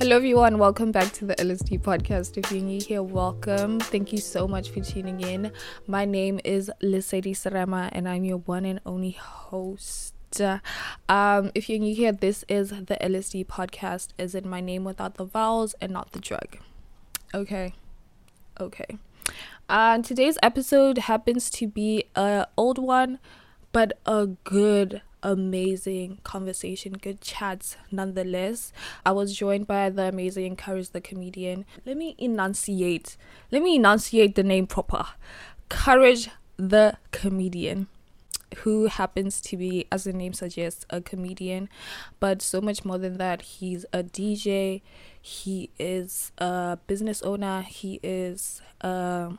Hello, everyone. Welcome back to the LSD podcast. If you're new here, welcome. Thank you so much for tuning in. My name is Lesedi Serema, and I'm your one and only host. Um, if you're new here, this is the LSD podcast. Is it my name without the vowels and not the drug? Okay, okay. Uh, today's episode happens to be a old one, but a good amazing conversation, good chats nonetheless. I was joined by the amazing Courage the comedian. Let me enunciate. Let me enunciate the name proper. Courage the comedian. Who happens to be, as the name suggests, a comedian, but so much more than that. He's a DJ, he is a business owner, he is a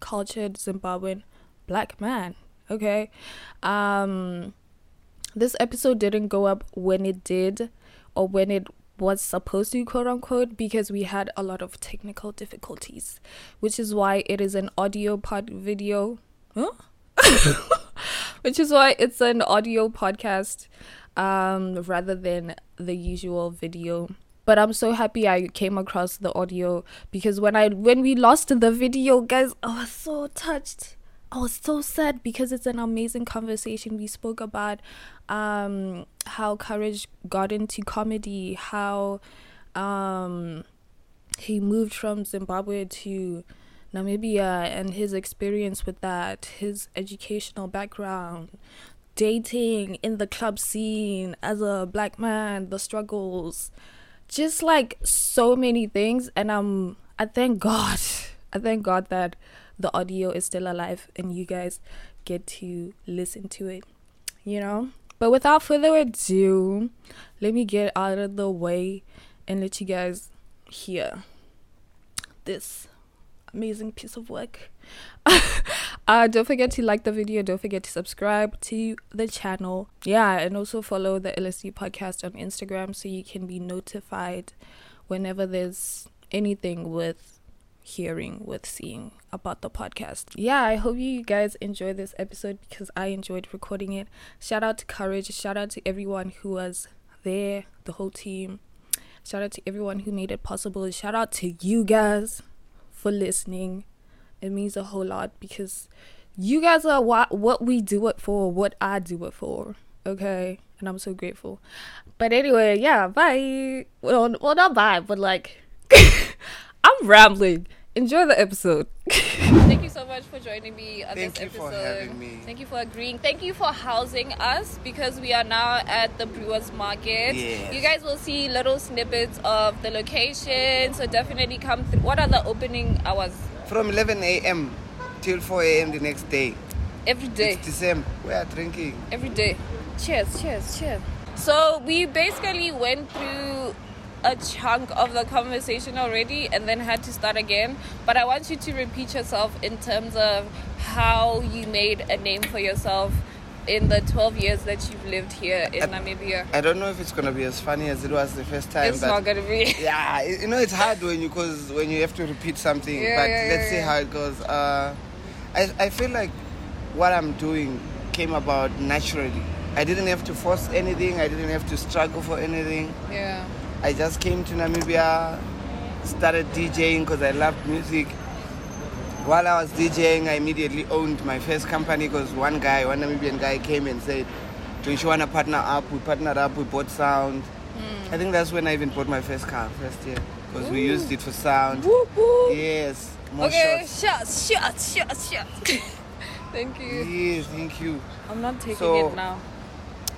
cultured Zimbabwean black man. Okay. Um, this episode didn't go up when it did or when it was supposed to quote unquote because we had a lot of technical difficulties which is why it is an audio pod video huh? which is why it's an audio podcast um rather than the usual video but i'm so happy i came across the audio because when i when we lost the video guys i was so touched I was so sad because it's an amazing conversation. We spoke about um, how Courage got into comedy, how um, he moved from Zimbabwe to Namibia and his experience with that, his educational background, dating in the club scene as a black man, the struggles, just like so many things. And um, I thank God, I thank God that the audio is still alive and you guys get to listen to it, you know? But without further ado, let me get out of the way and let you guys hear this amazing piece of work. uh, don't forget to like the video. Don't forget to subscribe to the channel. Yeah, and also follow the LSD podcast on Instagram so you can be notified whenever there's anything with hearing, with seeing about the podcast. Yeah, I hope you guys enjoy this episode because I enjoyed recording it. Shout out to Courage. Shout out to everyone who was there, the whole team. Shout out to everyone who made it possible. Shout out to you guys for listening. It means a whole lot because you guys are what what we do it for, what I do it for. Okay, and I'm so grateful. But anyway, yeah, bye. Well, well, not bye, but like, I'm rambling. Enjoy the episode. Thank you so much for joining me on Thank this you episode. for having me. Thank you for agreeing. Thank you for housing us because we are now at the Brewers Market. Yes. You guys will see little snippets of the location, so definitely come through. What are the opening hours? From 11 a.m. till 4 a.m. the next day. Every day. It's the same. We are drinking. Every day. Cheers, cheers, cheers. So we basically went through a chunk of the conversation already and then had to start again. But I want you to repeat yourself in terms of how you made a name for yourself in the 12 years that you've lived here in Namibia. I don't know if it's gonna be as funny as it was the first time, It's not gonna be. yeah, you know it's hard when you cause when you have to repeat something. Yeah, but yeah, let's yeah, see how it goes. Uh, I I feel like what I'm doing came about naturally. I didn't have to force anything. I didn't have to struggle for anything. Yeah. I just came to Namibia, started DJing because I loved music. While I was DJing, I immediately owned my first company because one guy, one Namibian guy came and said, don't you want to partner up? We partnered up, we bought sound. Hmm. I think that's when I even bought my first car, first year. Because we used it for sound. Whoop, whoop. Yes, more Okay, shots. shots, shots, shots, shots. Thank you. Yes, thank you. I'm not taking So- it now.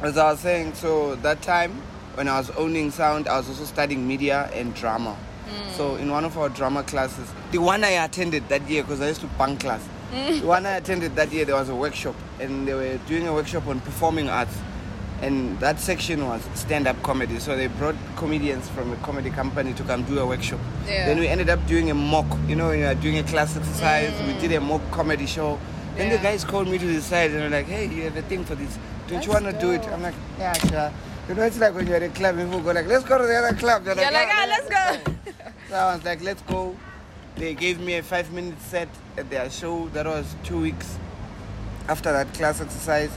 As I was saying, so that time when I was owning sound, I was also studying media and drama. Hmm. So in one of our drama classes, the one I attended that year, because I used to bunk class, hmm. the one I attended that year, there was a workshop, and they were doing a workshop on performing arts, and that section was stand-up comedy. So they brought comedians from a comedy company to come do a workshop. Yeah. Then we ended up doing a mock. You know, when you are doing a class exercise, we hmm. did a mock comedy show. Then the guys called me to the side and were like, "Hey, you have a thing for this? Don't you want to do it?" I'm like, "Yeah, sure." You know, it's like when you're at a club, people go like, "Let's go to the other club." They're You're like, "Yeah, ah, let's go. So I was like, "Let's go." They gave me a five-minute set at their show. That was two weeks after that class exercise.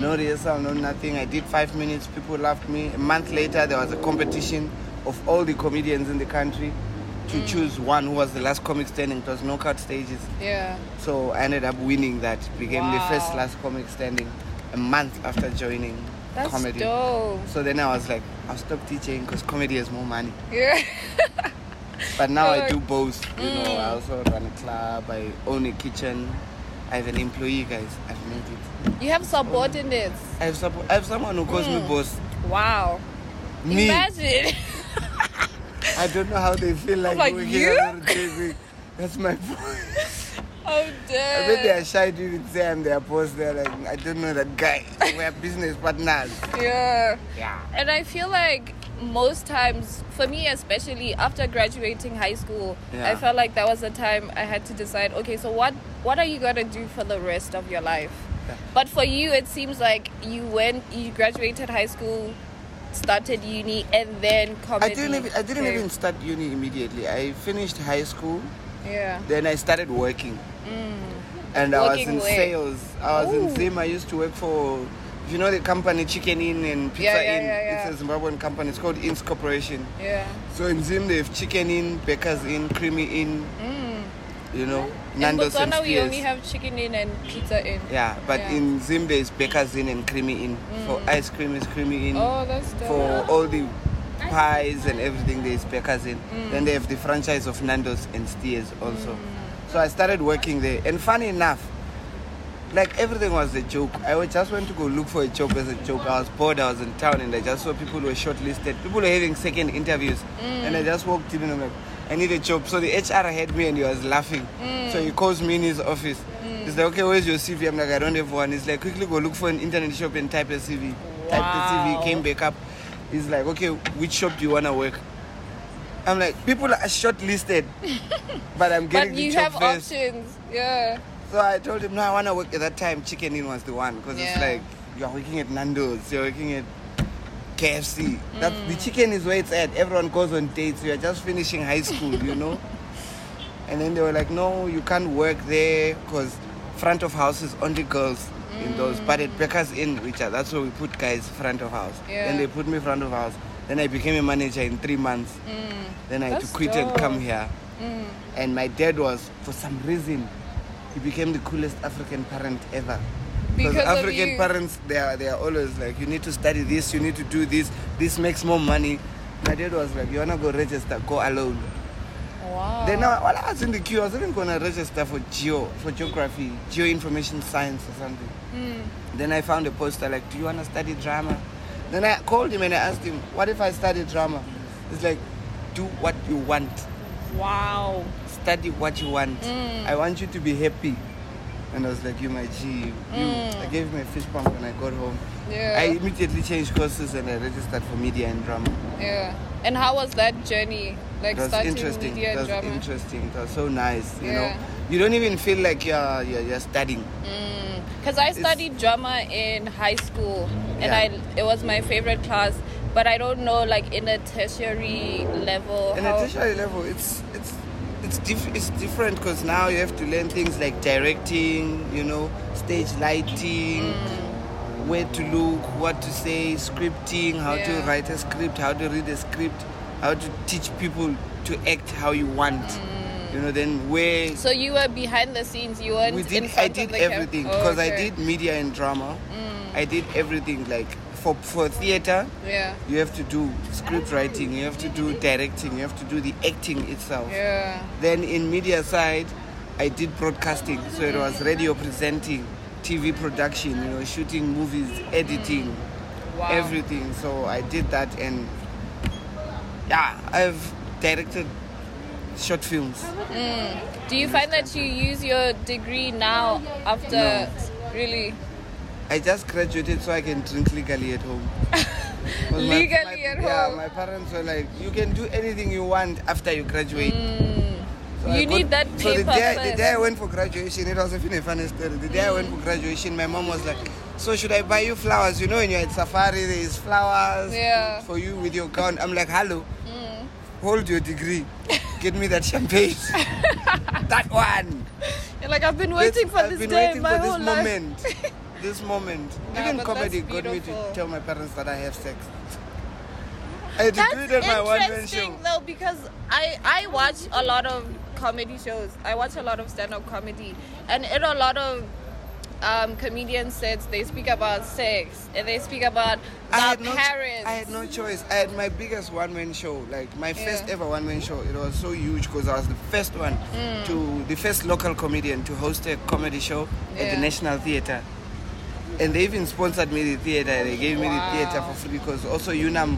No rehearsal, no nothing. I did five minutes. People loved me. A month later, there was a competition of all the comedians in the country to Mm. choose one who was the last comic standing. It was knockout stages. Yeah. So I ended up winning that. Became the first last comic standing a month after joining That's comedy. dope. So then I was like, I'll stop teaching because comedy has more money. Yeah. But now I do both. You know, Mm. I also run a club. I own a kitchen. I have an employee, guys. I've made it. You have subordinates. I have, I have someone who calls me Mm. boss. Wow. Me. Imagine. I don't know how they feel like, Like you? on a TV. That's my point. Oh I bet they are shy to even say I'm their boss. They're like, I don't know that guy. We're business partners. Yeah. Yeah. And I feel like most times, for me especially, after graduating high school, Yeah. I felt like that was the time I had to decide. Okay, so what what are you gonna do for the rest of your life? Yeah. But for you, it seems like you went, you graduated high school, started uni, and then I didn't even I didn't came. even start uni immediately. I finished high school, Yeah. then I started working. Mm. And I was in where? sales. I was Ooh. in Zim. I used to work for if you know the company Chicken Inn and Pizza Yeah, yeah, Inn. yeah, yeah. It's a Zimbabwean company. It's called Inns Corporation. Yeah. So in Zim they have Chicken Inn, Baker's Inn, Creamy Inn, mm. you know, In Nando's and Botswana, we only have chicken Inn and pizza Inn. Yeah, but in Zim there's Baker's Inn and Creamy Inn. For mm. ice cream is Creamy Inn. Oh, that's dope. For all the pies and everything there's Baker's Inn. Mm. Then they have the franchise of Nando's and Steers also. So I started working there. And funny enough, like everything was a joke. I just went to go look for a job as a joke. I was bored, I was in town and I just saw people were shortlisted. People were having second interviews. Mm. And I just walked in and I'm like, I need a job. So the HR had me and he was laughing. Mm. So he calls me in his office. Mm. He's like, okay, where's your CV? I'm like, I don't have one. He's like, quickly go look for an internet shop and type a CV. Type the CV, came back up. He's like, okay, which shop do you want to work? I'm like, people are shortlisted, but I'm getting But the you job have first. options. Yeah. So I told him, no, I want to work at that time. Chicken Inn was the one because it's like you're working at Nando's, you're working at KFC. That's Mm. the chicken is where it's at. Everyone goes on dates. You're just finishing high school, you know. and then they were like, no, you can't work there because front of house is only girls in those. But at Baker's Inn, which are, that's where we put guys front of house. Yeah. Then they put me front of house. Then I became a manager in three months. Then I had Mm. To quit and come dope. here. And my dad was, for some reason, he became the coolest African parent ever. Because African parents, they are, they are always like, you need to study this, you need to do this, this makes more money. My dad was like, you wanna go register, go alone. Wow. Then now, while I was in the queue, I was even gonna register for geo, for geography, geo information science or something. Hmm. Then I found a poster like, do you wanna study drama? Then I called him and I asked him, what if I study drama? He's like, do what you want Wow. study what you want. Mm. I want you to be happy. And I was like, you my G. You. I gave him a fist pump when I got home. Mm. Yeah. I immediately changed courses and I registered for media and drama. yeah. And how was that journey? Like was starting interesting. media It and was drama? interesting. It was so nice. You Yeah. know, you don't even feel like you're you're, you're studying. Because I studied drama in high school, and Yeah. I it was my favorite class. But I don't know, like in a tertiary level. How, at tertiary level, it's it's it's diff- it's different because now you have to learn things like directing. You know, stage lighting. Mm. Where to look, what to say, scripting, how to write a script, how to read a script, how to teach people to act how you want. Mm. You know, then where so you were behind the scenes. You weren't. we in did, I did everything Oh, because I okay. Mm. did media and drama. I did everything like for for theater. Yeah. You have to do script writing, you have to do directing, you have to do the acting itself. Yeah. Then in media side, I did broadcasting, so it was radio presenting, TV production, you know, shooting movies, editing, Wow. everything. So I did that, and yeah, I've directed short films. Mm. Do you find that you use your degree now after No. really? I just graduated so I can drink legally at home. Legally my- at yeah, home. my parents were like, you can do anything you want after you graduate. Mm. So I You need that So the paper day, the day I went for graduation, it was even a funny story. The day I went for graduation, my mom was like, so should I buy you flowers? You know, when you're at safari, there is flowers Yeah. for you with your gown. I'm like, hello, hold your degree. Get me that champagne. that one. You're like I've been waiting for I've this been day waiting my for this whole life. moment. this moment. Even comedy got me to tell my parents that I have sex. I had That's do it on my one-man interesting show. though because I I watch a lot of comedy shows. I watch a lot of stand-up comedy, and in a lot of um, comedian sets, they speak about sex and they speak about I their had, no, parents. I had no choice. I had my biggest one man show, like my first ever one man show. It was so huge because I was the first one Mm. to, the first local comedian to host a comedy show at the National Theatre. And they even sponsored me the theatre. They gave me the theatre for free because also UNAM,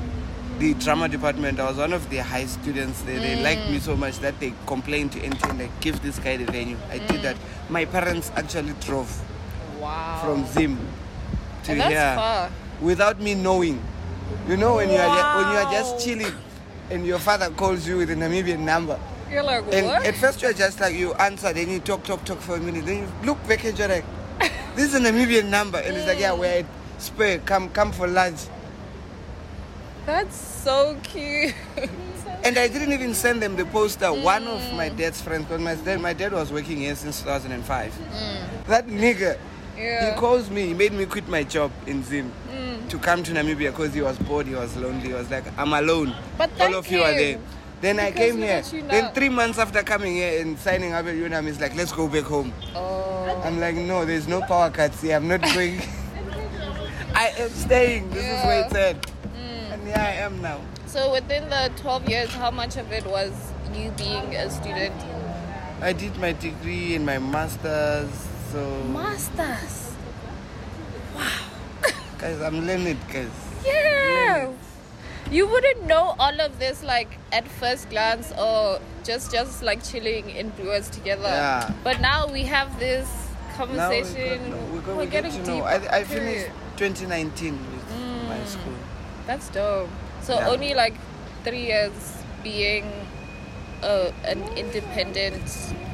the drama department, I was one of the high students. They, they liked Mm. me so much that they complained to NTN, like, give this guy the venue. I Mm. did that. My parents actually drove wow. from Zim to And that's here far. without me knowing. You know when you are when you are just chilling and your father calls you with a Namibian number. You're like And what? at first you're just like you answer, then you talk, talk, talk for a minute, then you look back and you're like, this is a Namibian number, and it's like, yeah, we're at Spur, come, come for lunch. That's so cute. And I didn't even send them the poster. One of Mm. my dad's friends, because my dad, my dad was working here since 2005. That nigga, Mm. Yeah. he calls me, he made me quit my job in Zim Mm. to come to Namibia because he was bored, he was lonely. He was like, I'm alone. But All of you are there. Then I came here. you. Then three months after coming here and signing up at UNAM, he's like, let's go back home. oh. I'm like, no, there's no power cuts here. I'm not going. I am staying. This is where Yeah. it's at. Mm. And here I am now. So within the 12 years, how much of it was you being a student? I did my degree and my master's. So, Masters. Wow. Guys, I'm learning, guys. Yeah. You wouldn't know all of this like at first glance or just just like chilling in brewers together. Yeah. But now we have this Now we got- conversation. we got- We're we get getting to know. deep. I, I finished 2019 with my Mm. school. That's dope. So Yeah. only like three years being a, an independent.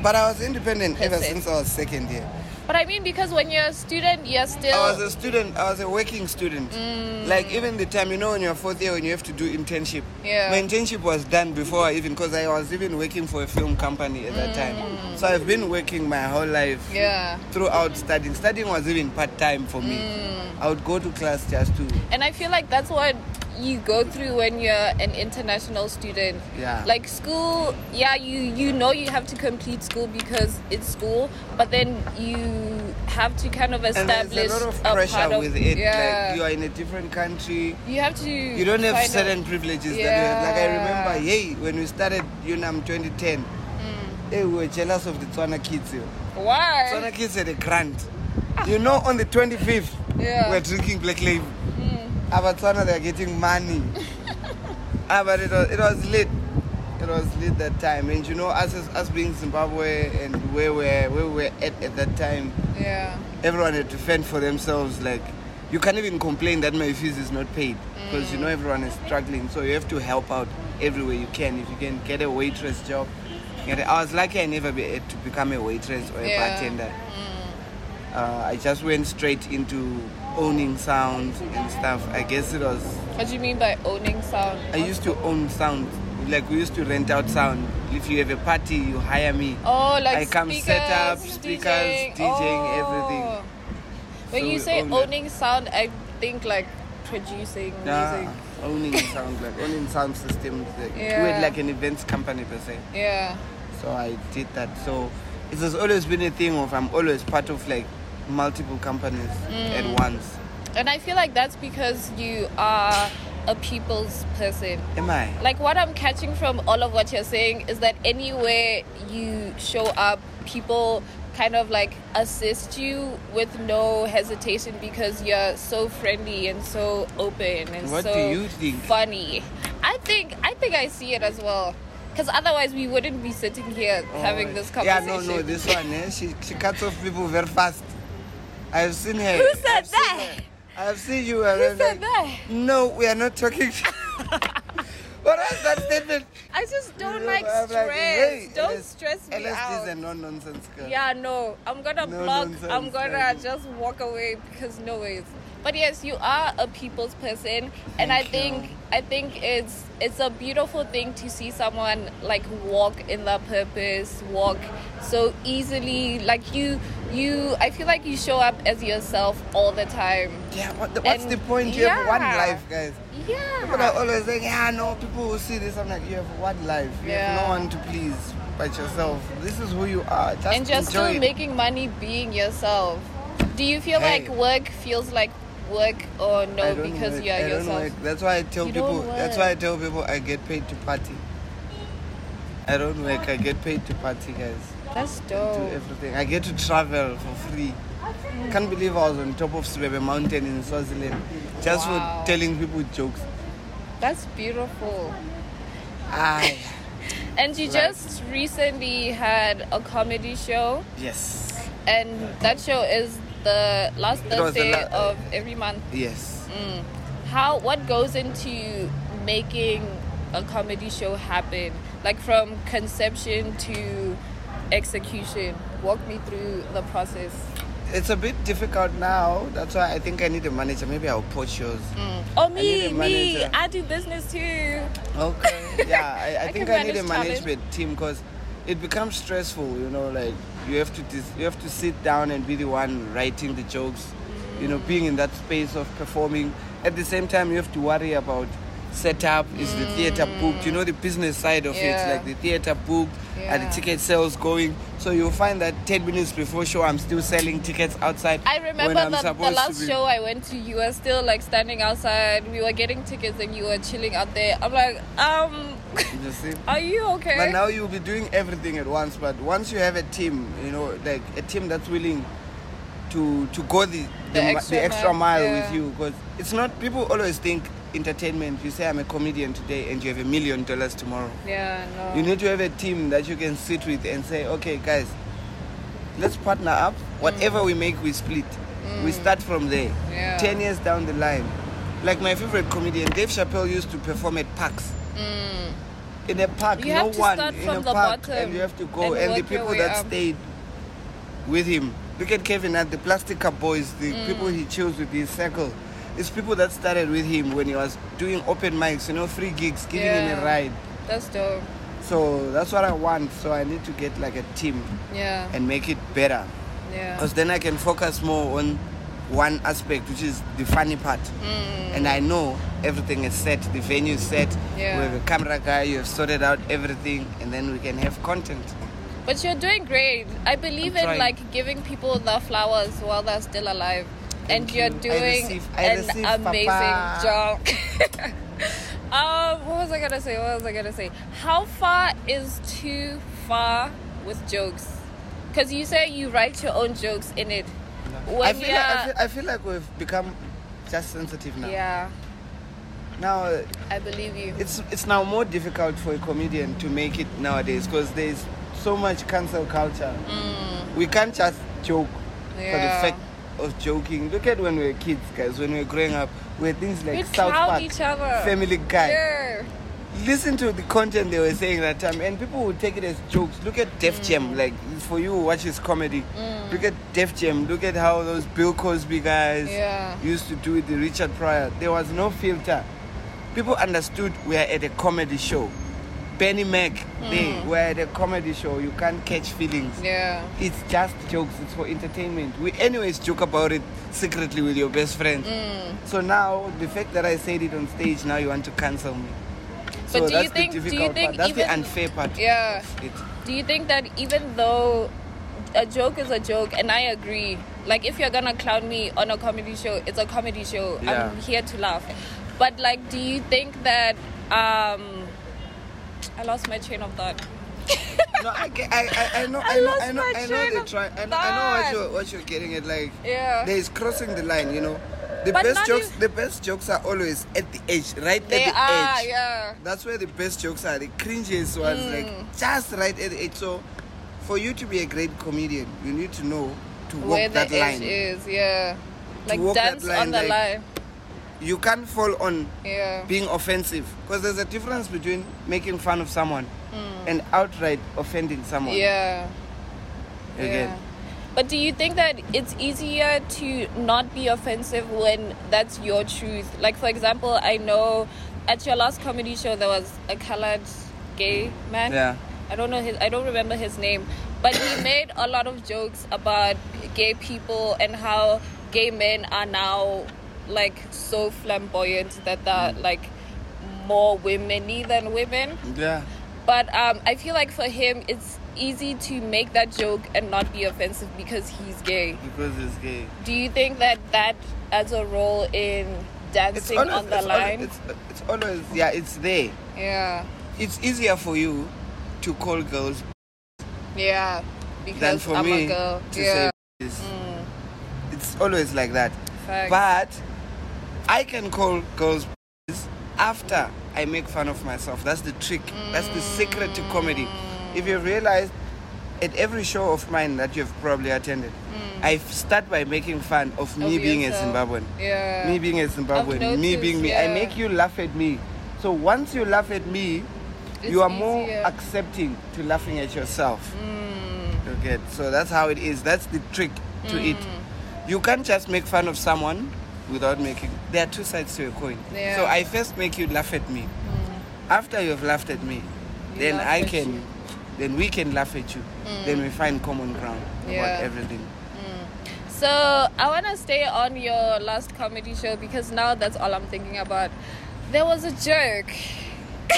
But I was independent ever since I was second year. But I mean, because when you're a student, you're still. I was a student. I was a working student. Mm. Like even the time, you know, when you're fourth year, when you have to do internship. Yeah. My internship was done before I even, because I was even working for a film company at that Mm. time. So I've been working my whole life yeah. throughout studying. Studying was even part time for me. Mm. I would go to class just to. And I feel like that's what you go through when you're an international student. Yeah. Like school, yeah, you you know you have to complete school because it's school, but then you have to kind of And establish there's a lot of part pressure of- with it. Yeah. Like you are in a different country. you have to. You don't have kind of- certain privileges that you have. Like I remember, hey, when we started UNAM 2010, mm. hey, we were jealous of the Tswana kids. Yo. Why? Tswana kids had a grant. You know, on the 25th, Yeah. we're drinking Black Label. Mm. Our Tswana, they're getting money. ah, but it was, it was lit. It was lit that time. And you know, us, us being Zimbabwe and where we're, where we were at at that time, Yeah. everyone had to fend for themselves. Like, you can't even complain that my fees is not paid because you know everyone is struggling. So you have to help out everywhere you can. If you can get a waitress job, I was lucky I never be, had to become a waitress or a Yeah. bartender. Uh, I just went straight into owning sound and stuff. I guess it was. What do you mean by owning sound? I used to own sound. Like we used to rent out sound. If you have a party, you hire me. Oh, like I come speakers, set up speakers, DJing, oh. everything. Oh. When So you say own it. owning sound, I think like producing Yeah, music. owning sound, like owning sound systems. Like, We had like an events company per se. Yeah. So I did that. So it has always been a thing of I'm always part of like multiple companies Mm. at once. And I feel like that's because you are a people's person. Am I? Like what I'm catching from all of what you're saying is that anywhere you show up, people kind of like assist you with no hesitation because you're so friendly and so open and What so do you think? funny. I think I think I see it as well. Because otherwise we wouldn't be sitting here having this Oh, Yeah, no, no, this one, eh? she, she cuts off people very fast. I've seen her. Who said I've that? I've seen you. Who said that? No, we are not talking. what was that statement? I just don't You like know, stress. like, hey, don't LS stress me LSD out. is a no-nonsense girl. Yeah, no. I'm gonna No block. I'm gonna like- just walk away because no ways. But yes, you are a people's person, and I Thank think. I think it's it's a beautiful thing to see someone like walk in their purpose, walk so easily. Like you you I feel like you show up as yourself all the time. Yeah, what the, what's And- the point? You have one life, guys. Yeah people are always saying, yeah, no, people will see this. I'm like, you have one life. You have no one to please but yourself. This is who you are. Just And just still it. making money being yourself. Do you feel Hey. like work feels like work or no because work. you're I don't yourself? That's why I tell You people. That's why I tell people I get paid to party. I don't work. I get paid to party, guys. That's Do dope. everything. I get to travel for free. Can't believe I was on top of Sibebe Mountain in Swaziland just Wow. for telling people jokes. That's beautiful. Ah, And you Right. just recently had a comedy show, yes, and that show is the last the Thursday la- of every month. yes. Mm. How what goes into making a comedy show happen? Like from conception to execution. Walk me through the process. It's a bit difficult now. That's why I think I need a manager. Maybe I'll poach yours. Mm. Oh me, a me. I do business too. Okay. Yeah, I, I, I think I need a manage talent. management team because it becomes stressful. You know, like you have to dis- you have to sit down and be the one writing the jokes. You know, being in that space of performing. At the same time, you have to worry about setup. Is the theater booked? You know, the business side of Yeah. it, like the theater booked. Are the ticket sales going? So you'll find that 10 minutes before show, I'm still selling tickets outside. I remember the, the last show I went to, you were still like standing outside. We were getting tickets and you were chilling out there. I'm like, um, You see? are you okay? But now you'll be doing everything at once. But once you have a team, you know, like a team that's willing to to go the the, The extra the extra mile, mile yeah. with you, because it's not. People always think entertainment. You say I'm a comedian today, and you have a million dollars tomorrow. yeah, no. You need to have a team that you can sit with and say, okay, guys, let's partner up. Whatever we make, we split. We start from there. Mm. Yeah. Ten years down the line, like my favorite comedian Dave Chappelle used to perform at parks. In a park, Mm. You no have to one start in from a the park, bottom and you have to go. and And, the people that up. stayed with him. Look at Kevin Hart the Plastic Cup Boys, the Mm. people he chose with his circle. It's people that started with him when he was doing open mics, you know, free gigs, giving him a ride. That's dope. So that's what I want. So I need to get like a team Yeah, and make it better. yeah. Because then I can focus more on one aspect, which is the funny part. Mm. And I know everything is set, the venue is set. Yeah. We have a camera guy, you have sorted out everything, and then we can have content. But you're doing great. I believe I'm in trying. like giving people the flowers while they're still alive. And Thank you're you. Doing receive- I an receive, amazing Papa. job. um, what was I gonna say? What was I gonna say? How far is too far with jokes? Because you say you write your own jokes in it. I, feel like, I, feel, I feel like we've become just sensitive now. yeah, Now I believe you. it's it's now more difficult for a comedian to make it nowadays because there's so much cancel culture. We can't just joke for the Mm. Fact of joking. Look at when we were kids, guys. When we were growing up, we had things like We'd South Park, each other. Family Guy. Yeah. Listen to the content they were saying that time, and people would take it as jokes. Look at Def Mm. Jam, like for you who watches comedy. Look at Def Jam. Look at how those Bill Cosby guys Yeah. used to do it. The Richard Pryor. There was no filter. People understood we are at a comedy show. Bernie Mac, Mm. were at a comedy show. You can't catch feelings. Yeah. It's just jokes. It's for entertainment. We anyways joke about it secretly with your best friend. Mm. So now the fact that I said it on stage, now you want to cancel me. So But do you that's think- the do you difficult think part. That's even- the unfair part. Yeah. of it. Do you think that even though a joke is a joke, and I agree, like if you're gonna clown me on a comedy show, it's a comedy show. Yeah. I'm here to laugh. But like, do you think that um, I lost my train of thought. No, I, I, I, I know, I I know, I know, I know they try. I know, I know what you're, what you're getting at. Like, Yeah. there is crossing the line. You know, the But best jokes, the best jokes are always at the edge, right They at the are, edge. yeah. That's where the best jokes are. The cringiest ones, Mm. like just right at the edge. So, for you to be a great comedian, you need to know to walk Where the that edge is, yeah. Like walk that dance line, on the like- line. You can't fall on Yeah. being offensive because there's a difference between making fun of someone and outright offending someone. Mm. Yeah. Again. Yeah. But do you think that it's easier to not be offensive when that's your truth? Like, for example, I know at your last comedy show there was a colored gay man. Yeah. I don't know his. I don't remember his name, but he made a lot of jokes about gay people and how gay men are now like so flamboyant that they're like more womeny than women. Yeah. But um, I feel like for him, it's easy to make that joke and not be offensive because he's gay. Because it's gay. Do you think that that adds a role in dancing on the it's line? Always, it's, it's always yeah, it's there. yeah, It's easier for you to call girls yeah. Because than for I'm me a girl. to yeah. say this. It's always like that. But I can call girls after I make fun of myself. That's the trick. That's the secret to comedy. If you realize at every show of mine that you've probably attended, I start by making fun of me Of being a. Zimbabwean. Yeah. Me being a Zimbabwean, me being me. yeah. I make you laugh at me. So once you laugh at me, It's you are more accepting to laughing at yourself. Mm. You get so that's how it is. That's the trick to it. Mm. You can't just make fun of someone without making. There are two sides to a coin. Yeah. So I first make you laugh at me. Mm. After you've laughed at me, You then I can, you. then we can laugh at you. Mm. Then we find common ground Yeah. about everything. Mm. So I want to stay on your last comedy show because now that's all I'm thinking about. There was a joke.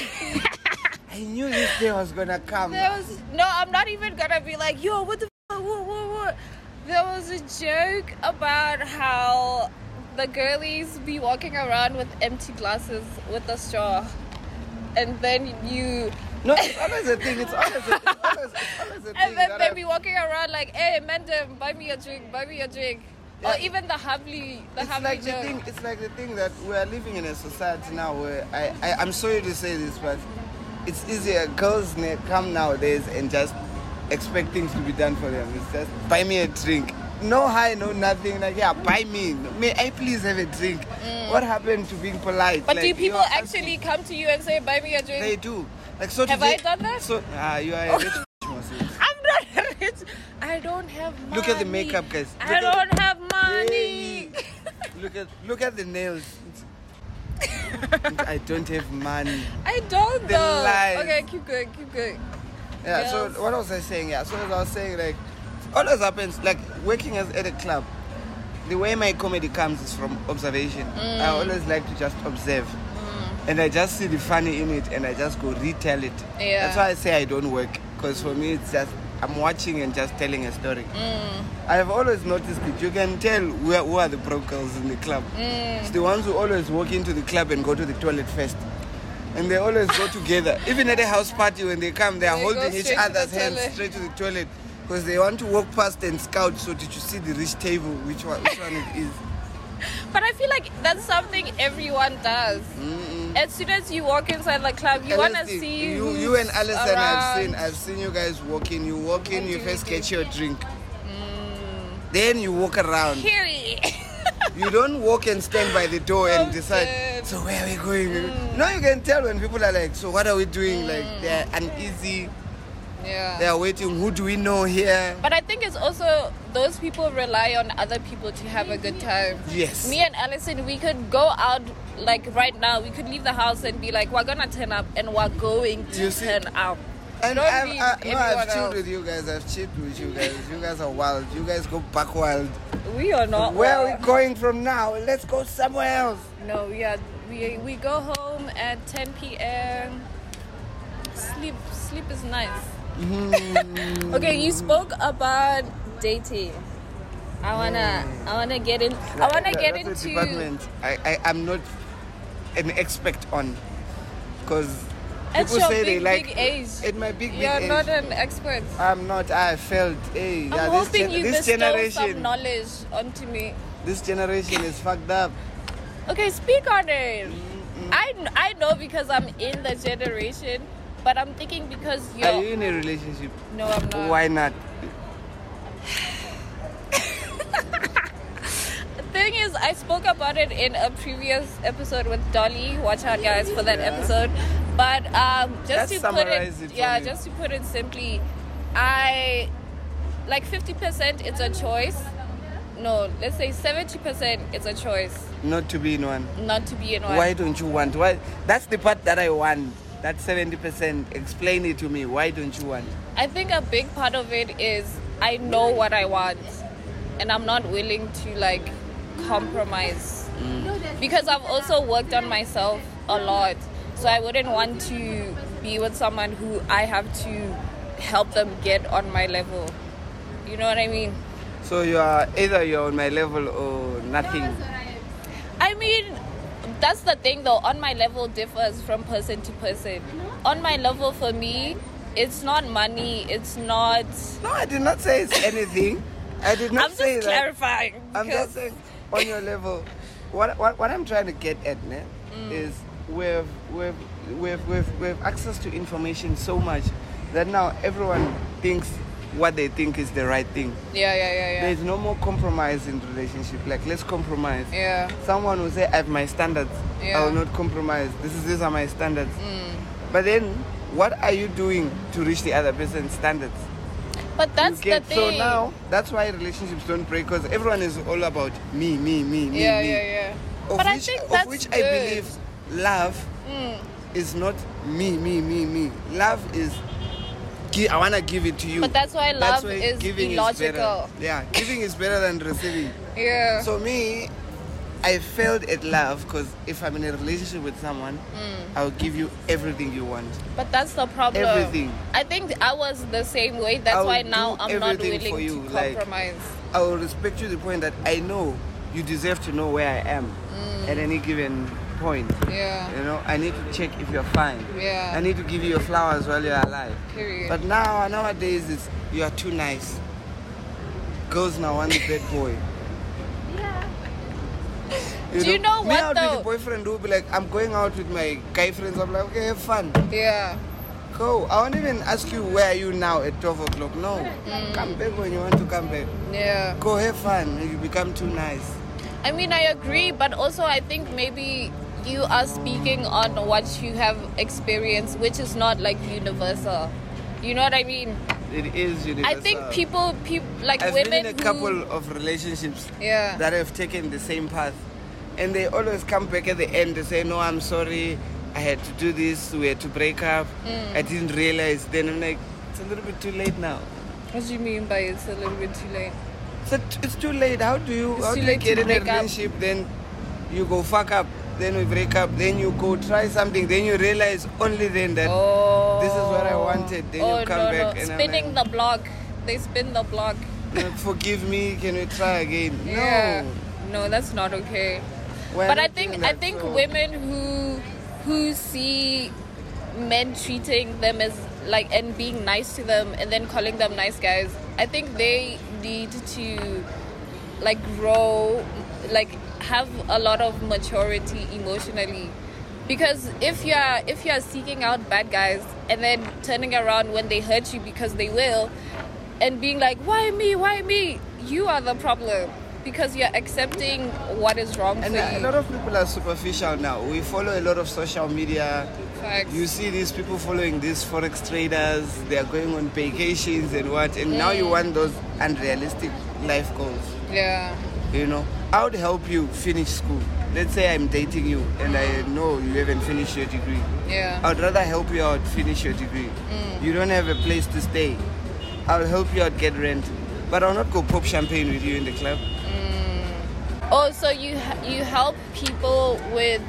I knew this day was gonna come. There was no. I'm not even gonna be like, yo, what the, f- what, what, what? There was a joke about how the girlies be walking around with empty glasses with a straw, and then you, No, it's always a thing. It's always a, it's always, it's always a thing. and then they I- be walking around like, hey, madam, buy me a drink, buy me a drink. Or even the Havli, the it's Havli like the thing. It's like the thing that we are living in a society now where I, I I'm sorry to say this, but it's easier. Girls come nowadays and just expect things to be done for them. It's just buy me a drink. No hi, no nothing. Like yeah, buy me. May I please have a drink? What happened to being polite? Mm. But Like, do people actually come to you and say, buy me a drink? They do. Like so. Have today, I done that? So ah, you are a rich. I'm not rich. I don't have money. Look at the makeup, guys. Look I don't have money. Look at look at the nails. I don't have money. I don't The though. lies. Okay, keep going, keep going. Yeah. Yes. So what was I saying? Yeah. So as I was saying, like, always happens. Like working as at a club, the way my comedy comes is from observation. Mm. I always like to just observe, and I just see the funny in it, and I just go retell it. Yeah. That's why I say I don't work, because for me it's just I'm watching and just telling a story. Mm. I have always noticed it. You can tell who are, who are the broke girls in the club. Mm. It's the ones who always walk into the club and go to the toilet first. And they always go together. Even at a house party, when they come, they are They holding each straight to the other's hands straight to the toilet because they want to walk past and scout. So, did you see the rich table? Which one? Which one it is? But I feel like that's something everyone does. As soon as you walk inside the club, you want to see you. You and Alison, I've seen. I've seen you guys walking. You walk in. You first get your drink. Mm. Then you walk around. Period. You don't walk and stand by the door and decide, so where are we going? Mm. No, you can tell when people are like, so what are we doing? Like, mm. they're uneasy, yeah. they're waiting, who do we know here? But I think it's also those people rely on other people to have a good time. Yes. Me and Allison, we could go out like right now. We could leave the house and be like, we're gonna turn up, and we're going to turn up. And Don't I've, I, uh, no, I've chilled with you guys, I've chilled with you guys. You guys are wild. You guys go back wild. We are not. Where are we going from now? Let's go somewhere else. No, we are. We we go home at 10 p.m. Sleep sleep is nice. Mm-hmm. okay, you spoke about dating. I wanna I wanna get in. I wanna That- get into. department I, I, I'm not an expert on. Because At people your say they like. big age. At my big, big You're age. not an expert. I'm not. I felt, hey, I'm yeah, this, hoping gen- you this generation, some knowledge onto me. this generation is fucked up. Okay, speak on it. I, I know because I'm in the generation, but I'm thinking because you're. Are you in a relationship? no, I'm not. Why not? The thing is, I spoke about it in a previous episode with Dolly. Watch out, guys, for that Yeah. episode. But um, just Let's to put it, it yeah, just to put it simply, I like 50% it's a choice. No, let's say 70% it's a choice Not to be in one. not to be in one. Why don't you want? Why? That's the part that I want. That 70%, explain it to me. Why don't you want? I think a big part of it is I know what I want and I'm not willing to like compromise. Because I've also worked on myself a lot. So I wouldn't want to be with someone who I have to help them get on my level. You know what I mean? So you are either you're on my level or nothing. I mean, that's the thing though. On my level differs from person to person. On my level, for me, it's not money. It's not. No, I did not say it's anything. I did not I'm say just that. clarifying. I'm because- just saying on your level. What what, what I'm trying to get at ne, Mm. is we've we've we've we've we've access to information so much that now everyone thinks what they think is the right thing. Yeah, yeah, yeah, yeah. There's no more compromise in relationship. Like let's compromise. Yeah. Someone will say I have my standards. Yeah. I will not compromise. This is these are my standards. Mm. But then what are you doing to reach the other person's standards? But that's the So now that's why relationships don't break because everyone is all about me, me, me, me, yeah, me. yeah, yeah. Of but I which, think of which good. I believe love Mm. is not me, me, me, me. Love is gi- I wanna give it to you. But that's why That's love why is giving illogical. better. yeah, giving is better than receiving. Yeah. So me, I failed at love because if I'm in a relationship with someone, Mm. I'll give you everything you want. But that's the problem. Everything. I think I was the same way. That's I will why now I'm not willing you, to like- compromise. I will respect you to the point that I know you deserve to know where I am Mm. at any given point. yeah. You know, I need to check if you're fine. Yeah. I need to give you your flowers while you're alive. Period. But now, nowadays, it's you are too nice. Girls now want the bad boy. Yeah. Do you know what out though? with the boyfriend who will be like, I'm going out with my guy friends. I'm like, okay, have fun. yeah. Go. I won't even ask you where are you now at 12 o'clock. No. Mm. Come back when you want to come back. Yeah. Go have fun. You become too nice. I mean, I agree, but also I think maybe you are speaking on what you have experienced, which is not like universal. You know what I mean? It is universal. I think people, people like I've women been in a who, couple of relationships yeah, that have taken the same path. And they always come back at the end and say, No, I'm sorry. I had to do this. We had to break up. Mm. I didn't realize. Then I'm like, It's a little bit too late now. what do you mean by it's a little bit too late? So it's too late. How do you, It's how do you get in a break up. relationship? Then you go fuck up. Then we break up. Then you go try something. Then you realize only then that Oh, this is what I oh. wanted. Then oh, you oh, come no, back no. and I'm spinning like- the block. They spin the block. Forgive me. Can we try again? Yeah. No. No, that's not okay. we're but I think I think so- women who who see men treating them as like and being nice to them and then calling them nice guys, I think they need to like grow like have a lot of maturity emotionally because if you're if you're seeking out bad guys and then turning around when they hurt you because they will and being like why me why me you are the problem because you're accepting what is wrong And a you lot of people are superficial now. We follow a lot of social media. Facts. You see these people following these forex traders. They are going on vacations and what. And now you mm. want those unrealistic life goals. yeah You know, I would help you finish school. Let's say I'm dating you and I know you haven't finished your degree. yeah I would rather help you out finish your degree. Mm. You don't have a place to stay. I'll help you out get rent. But I'll not go pop champagne with you in the club. Mm. oh so you you help people with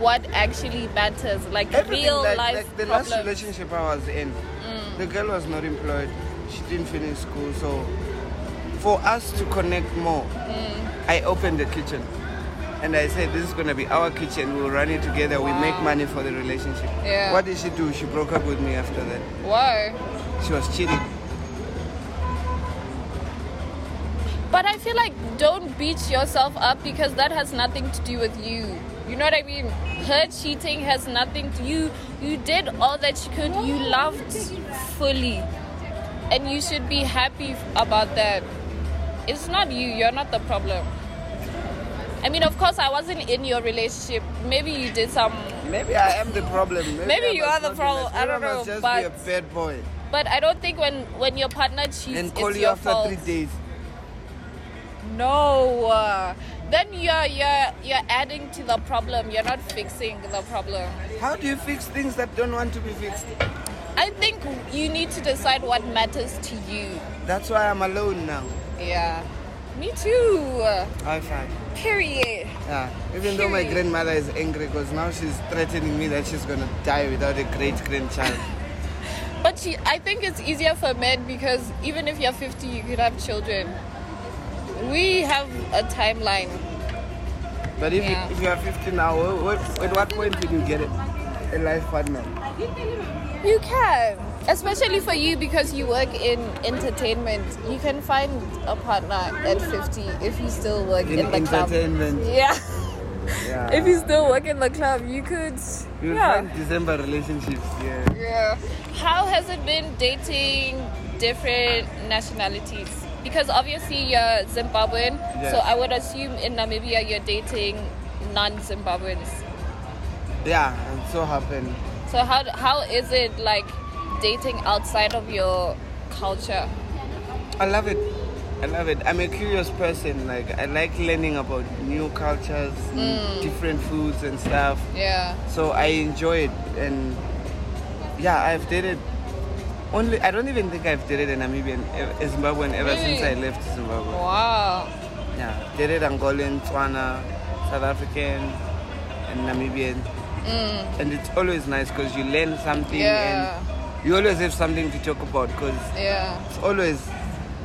what actually matters like Everything real like, life like the problems last relationship I was in, mm. the girl was not employed. She didn't finish school, so for us to connect more, mm. I opened the kitchen. And I said, this is going to be our kitchen. We'll run it together. We make money for the relationship. Yeah. What did she do? She broke up with me after that. why She was cheating. But I feel like don't beat yourself up because that has nothing to do with you. You know what I mean? Her cheating has nothing to you. You did all that you could. You loved fully. And you should be happy about that. It's not you. You're not the problem. I mean, of course, I wasn't in your relationship. Maybe you did some. Maybe I am the problem. Maybe, Maybe you are the problem. I don't know, just but- be a bad boy. But I don't think when when your partner cheats, And call it's you your after fault. three days. No, uh, then you're you're you're adding to the problem. You're not fixing the problem. How do you fix things that don't want to be fixed? I think you need to decide what matters to you. That's why I'm alone now. Yeah. Me too. High five. Period. Yeah. Even though my grandmother is angry because now she's threatening me that she's gonna die without a great grandchild. But she, I think it's easier for men because even if you're 50, you could have children. We have a timeline. But if, Yeah. you, if you are 50 now, what, what, at what point will you get it? A life partner? You can, especially for you because you work in entertainment. You can find a partner at 50 if you still work in, In the club. entertainment. Yeah. Yeah. If you still work in the club, you could. You'll yeah. find December relationships, yeah. Yeah. How has it been dating different nationalities? Because obviously you're Zimbabwean, Yes. so I would assume in Namibia you're dating non-Zimbabweans. Yeah, and so happened. So how how is it like dating outside of your culture? I love it. I love it. I'm a curious person. Like I like learning about new cultures, Mm. different foods and stuff. Yeah. So I enjoy it, and yeah, I've dated. Only I don't even think I've dated a Namibian, a Zimbabwean ever since I left Zimbabwe. Wow. Yeah, dated Angolan, Tswana, South African, and Namibian. And it's always nice because you learn something Mm. Yeah. and you always have something to talk about because Yeah. it's always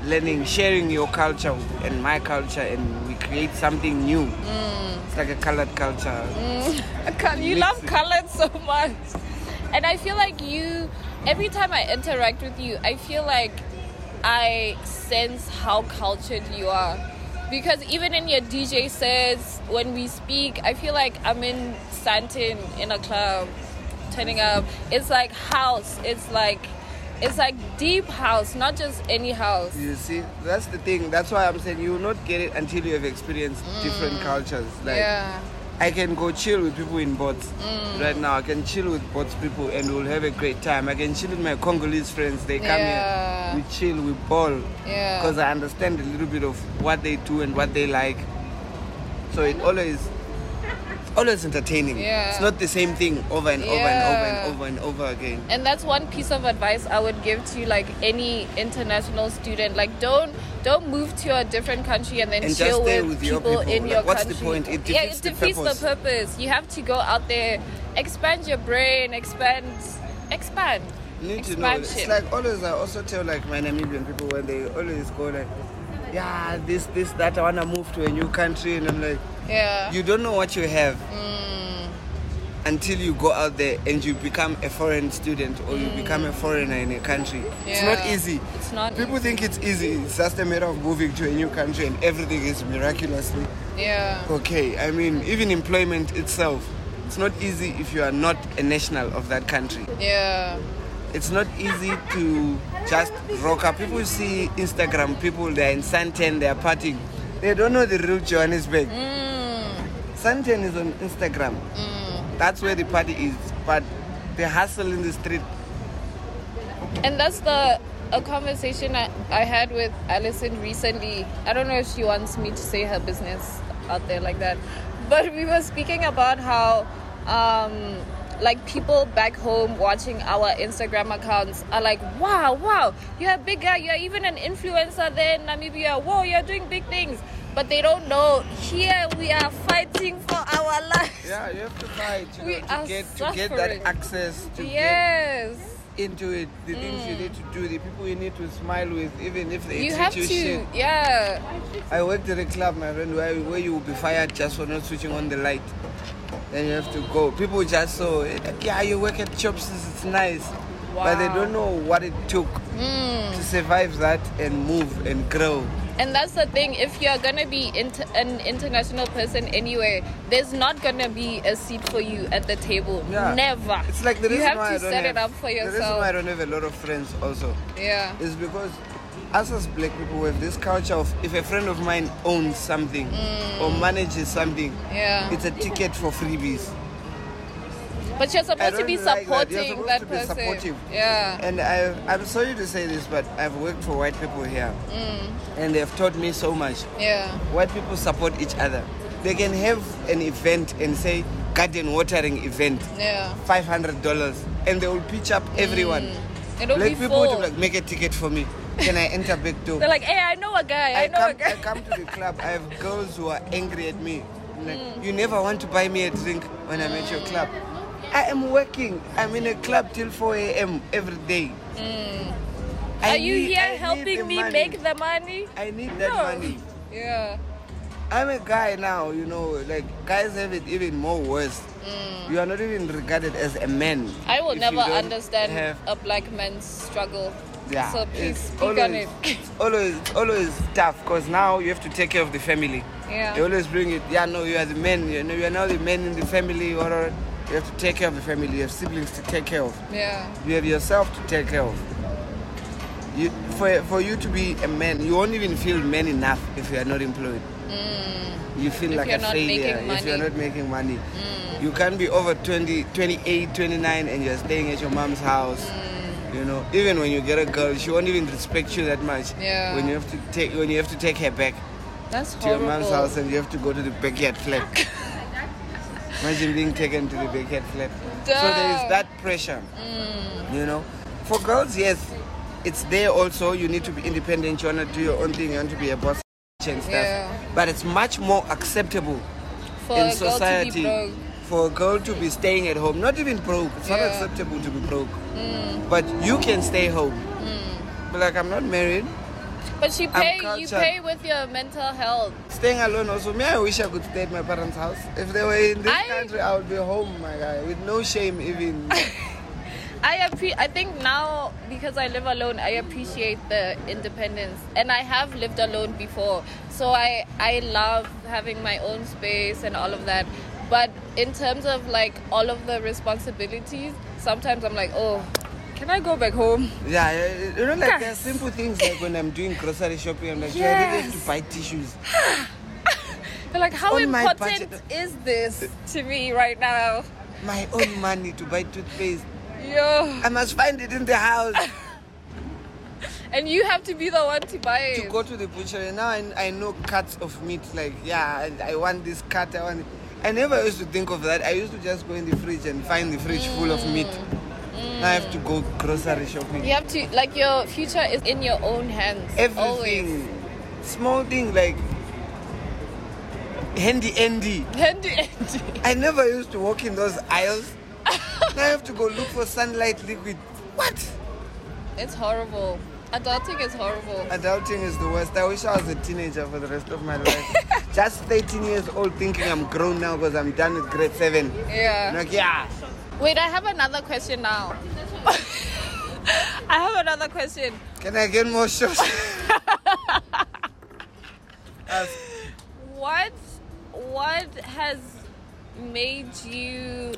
learning, sharing your culture and my culture, and we create something new. Mm. It's like a colored culture. Mm. Col- You love colors so much. And I feel like you, every time I interact with you, I feel like I sense how cultured you are. Because even in your DJ sets, when we speak, I feel like I'm in Sandton in a club, turning up. It's like house. It's like, it's like deep house, not just any house. You see, that's the thing. That's why I'm saying you will not get it until you have experienced different mm. cultures. Like yeah. I can go chill with people in boats mm. right now. I can chill with boats people and we'll have a great time. I can chill with my Congolese friends. They come Yeah. here, we chill, we ball. Yeah. Because I understand a little bit of what they do and what they like. So it always, always entertaining. Yeah. It's not the same thing over and over and over and over and over again. and that's one piece of advice I would give to like any international student. Like don't don't move to a different country and then And chill with, with people, people. in Like, your what's the country. point? It yeah, defeats it the defeats the purpose. purpose. You have to go out there, expand your brain, expand, expand, You need to know. It's like always. I also tell like my Namibian people when they always go like, yeah, this, this, that. I wanna move to a new country, and I'm like, yeah, you don't know what you have Mm. until you go out there and you become a foreign student or you become a foreigner in a country. It's not Mm. Easy. It's not People think it's easy. It's just a matter of moving to a new country and everything is miraculously yeah, okay. I mean, even employment itself, it's not easy if you are not a national of that country. yeah, It's not easy to just rock up. People see Instagram people, they're in Sandton, they're partying. They don't know the real Johannesburg. Mm. Sandton is on Instagram. That's where the party is. But the hustle in the street, And that's the a conversation I, I had with Alison recently. I don't know if she wants me to say her business out there like that, but we were speaking about how um, like people back home watching our Instagram accounts are like, wow, wow, you're a big guy, you're even an influencer there in Namibia. Whoa, you're doing big things. But they don't know here we are fighting for our lives. yeah, you have to fight you We know, are to get to get that access to Yes. get into it. The things you need to do, the people you need to smile with, even if they You have you to, shit. yeah. I worked at a club, my friend, where, where you will be fired just for not switching on the light. Then you have to go. People just saw, like, yeah, you work at Chops, it's nice. But they don't know what it took to survive that and move and grow. And that's the thing. If you're gonna be inter- an international person anywhere, there's not gonna be a seat for you at the table. Yeah. Never. It's like the you have why to I don't set have, it up for The reason yourself. why I don't have a lot of friends also yeah. is because us as black people we have this culture of if a friend of mine owns something or manages something, Mm. Yeah. it's a ticket for freebies. But you're supposed to be like that. You're supporting that to be person. supportive. Yeah. And I, I'm sorry to say this, but I've worked for white people here, Mm. and they've taught me so much. Yeah. White people support each other. They can have an event and say garden watering event, Yeah. five hundred dollars, and they will pitch up everyone. It'll Black people would like make a ticket for me. Can I enter back door? They're like, hey, I know a guy. I, I know come, a guy. I come to the club. I have girls who are angry at me. Like, Mm. You never want to buy me a drink when I'm at your club. I am working. I'm in a club till 4 a.m. every day. Mm. Are you need- here I helping me money. make the money? I need that No. money. Yeah. I'm a guy now, you know, like guys have it even more worse. You are not even regarded as a man. Mm. I will never understand have- a black man's struggle. yeah, So please it's speak always, on it. Always, always tough because now you have to take care of the family. Yeah. They always bring it. Yeah, no, you are the man. You know, you are now the man in the family. Or or you have to take care of the family. You have siblings to take care of. Yeah. You have yourself to take care of. You, for for you to be a man, you won't even feel man enough if you are not employed. You feel Mm. If like a failure if you're not making money. You can't be over 20, 28, 29 and you're staying at your mom's house. Mm. You know, even when you get a girl, she won't even respect you that much. Yeah. When you have to take when you have to take her back That's to your mom's house and you have to go to the backyard flat. Imagine being taken to the backyard flat. So there is that pressure. Mm. You know, for girls, yes, it's there also. You need to be independent. You want to do your own thing. You want to be a boss and stuff. Yeah. But it's much more acceptable For in a girl to be society for a girl to be staying at home. Not even broke. It's not acceptable to be broke. Mm. But you can stay home. Mm. But like, I'm not married. But you pay you pay with your mental health. Staying alone also. Me, I wish I could stay at my parents' house. If they were in this I- country, I would be home, my guy, with no shame even. I appre- I think now because I live alone, I appreciate the independence, and I have lived alone before, so I I love having my own space and all of that. But in terms of like all of the responsibilities, sometimes I'm like, oh, can I go back home? Yeah, you know, like there are simple things like when I'm doing grocery shopping, I'm like, "Do I Yes. to buy tissues. They're like, how on important is this to me right now? My own money to buy toothpaste. Yo, I must find it in the house. and you have to be the one to buy it. to go to the butcher. Now I, I know cuts of meat. Like, yeah, I, I want this cut. I want. It. I never used to think of that. I used to just go in the fridge and find the fridge full of meat. Mm. I have to go grocery shopping. You have to like your future is in your own hands. Everything, Always. small thing like Handy Andy. Handy, handy. I never used to walk in those aisles. now I have to go look for sunlight liquid. What? It's horrible. Adulting is horrible. Adulting is the worst. I wish I was a teenager for the rest of my life. Just 13 years old, thinking I'm grown now because I'm done with grade 7. Yeah. Like, yeah. Wait, I have another question now. I have another question. Can I get more shots? What what has made you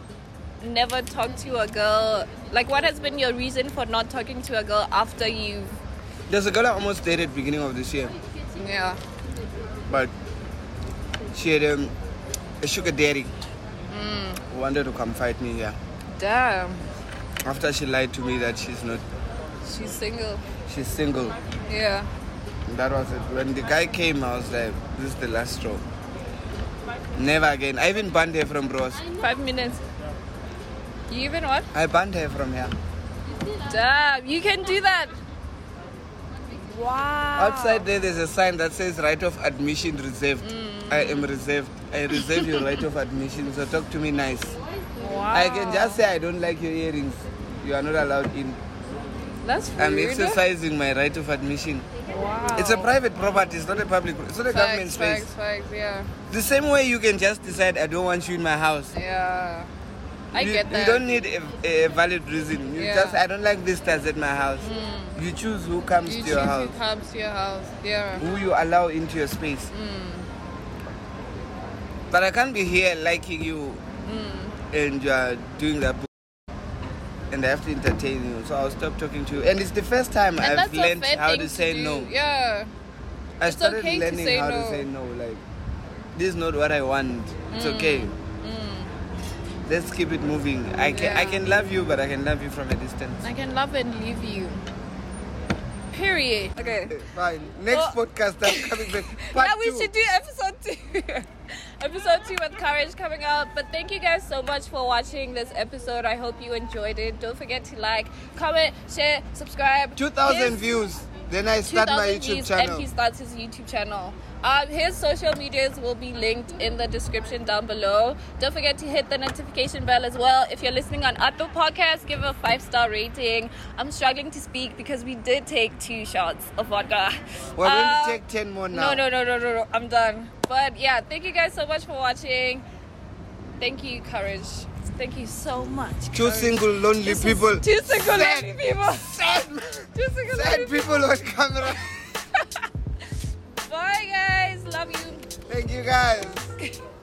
never talk to a girl? Like what has been your reason for not talking to a girl after you've There's a girl I almost dated beginning of this year, Yeah. but she had um, a sugar daddy who wanted to come fight me here. Damn. After she lied to me that she's not, She's single. she's single. Yeah. That was it. When the guy came, I was like, this is the last straw. Never again. I even banned her from Bros. Five minutes. You even what? I banned her from here. Damn, you can do that. Wow. Outside there, there's a sign that says right of admission reserved. I am reserved. I reserve your right of admission, so talk to me nice. Wow. I can just say I don't like your earrings. You are not allowed in. That's rude. I'm exercising my right of admission. Wow. It's a private property, it's not a public, it's not a government space. facts, facts, yeah. The same way you can just decide I don't want you in my house. Yeah. I you, get that. You don't need a, a valid reason. You Yeah. just I don't like visitors at my house. You choose who comes you to your choose house, who comes to your house. Yeah. who you allow into your space. Mm. But I can't be here liking you Mm. And you are doing that. bu- And I have to entertain you, so I'll stop talking to you. And it's the first time And I've learned how to say do. no. Yeah. I It's started okay to learning say how no. to say no. Like, this is not what I want. It's Mm. okay. let's keep it moving. I can I can love you, but I can love you from a distance. I can love and leave you. Period. Okay. Fine. Next Well- podcast, I'm coming back. Part yeah, we two. should do episode two. episode two with courage coming up. But thank you guys so much for watching this episode. I hope you enjoyed it. Don't forget to like, comment, share, subscribe. 2,000 His- views. Then I start my 2,000 YouTube views channel. And he starts his YouTube channel. Um, his social medias will be linked in the description down below. Don't forget to hit the notification bell as well. If you're listening on Apple Podcasts, give a five star rating. I'm struggling to speak because we did take two shots of vodka. We're going Um, to take 10 more now. no, no, no, no, no, no. I'm done. But yeah, thank you guys so much for watching. Thank you, Courage. Thank you so much. Two Courage. single lonely This people. Two single Sad. lonely people. Sad, Two single lonely sad people on camera. Bye, guys. Love you. Thank you guys.